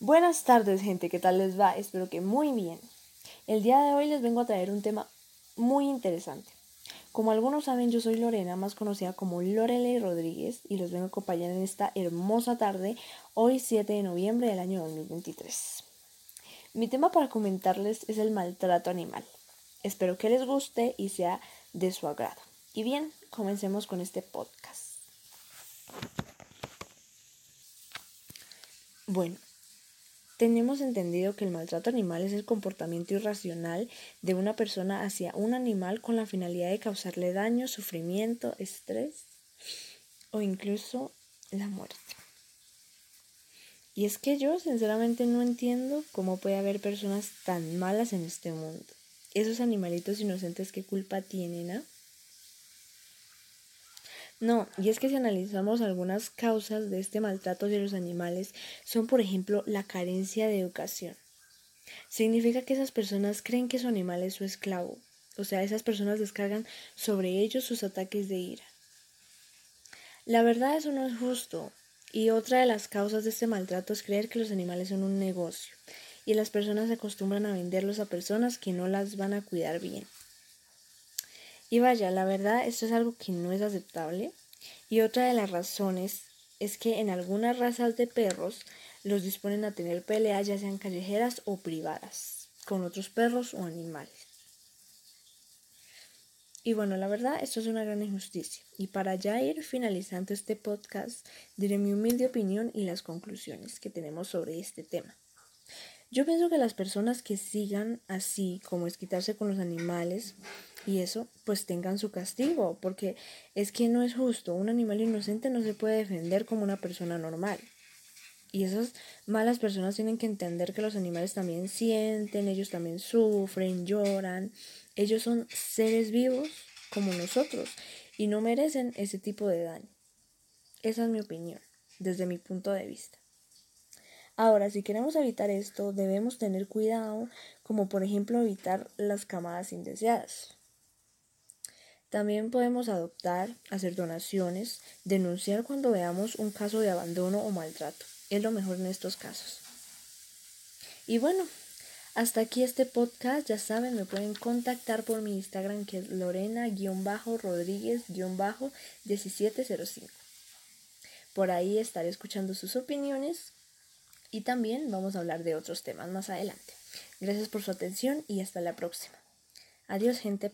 Buenas tardes gente, ¿qué tal les va? Espero que muy bien. El día de hoy les vengo a traer un tema muy interesante. Como algunos saben, yo soy Lorena, más conocida como Lorelei Rodríguez, y los vengo a acompañar en esta hermosa tarde, hoy 7 de noviembre del año 2023. Mi tema para comentarles es el maltrato animal. Espero que les guste y sea de su agrado. Y bien, comencemos con este podcast. Bueno, tenemos entendido que el maltrato animal es el comportamiento irracional de una persona hacia un animal con la finalidad de causarle daño, sufrimiento, estrés o incluso la muerte. Y es que yo sinceramente no entiendo cómo puede haber personas tan malas en este mundo. Esos animalitos inocentes, ¿qué culpa tienen? Ah? No, y es que si analizamos algunas causas de este maltrato de los animales, son por ejemplo la carencia de educación. Significa que esas personas creen que su animal es su esclavo, o sea, esas personas descargan sobre ellos sus ataques de ira. La verdad eso no es justo, y otra de las causas de este maltrato es creer que los animales son un negocio, y las personas se acostumbran a venderlos a personas que no las van a cuidar bien. Y vaya, la verdad, esto es algo que no es aceptable. Y otra de las razones es que en algunas razas de perros los disponen a tener peleas ya sean callejeras o privadas con otros perros o animales. Y bueno, la verdad, esto es una gran injusticia. Y para ya ir finalizando este podcast, diré mi humilde opinión y las conclusiones que tenemos sobre este tema. Yo pienso que las personas que sigan así, como es quitarse con los animales, y eso pues tengan su castigo, porque es que no es justo, un animal inocente no se puede defender como una persona normal. Y esas malas personas tienen que entender que los animales también sienten, ellos también sufren, lloran, ellos son seres vivos como nosotros y no merecen ese tipo de daño. Esa es mi opinión, desde mi punto de vista. Ahora, si queremos evitar esto, debemos tener cuidado, como por ejemplo evitar las camadas indeseadas. También podemos adoptar, hacer donaciones, denunciar cuando veamos un caso de abandono o maltrato. Es lo mejor en estos casos. Y bueno, hasta aquí este podcast. Ya saben, me pueden contactar por mi Instagram que es Lorena-Rodríguez-1705. Por ahí estaré escuchando sus opiniones y también vamos a hablar de otros temas más adelante. Gracias por su atención y hasta la próxima. Adiós gente.